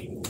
asking.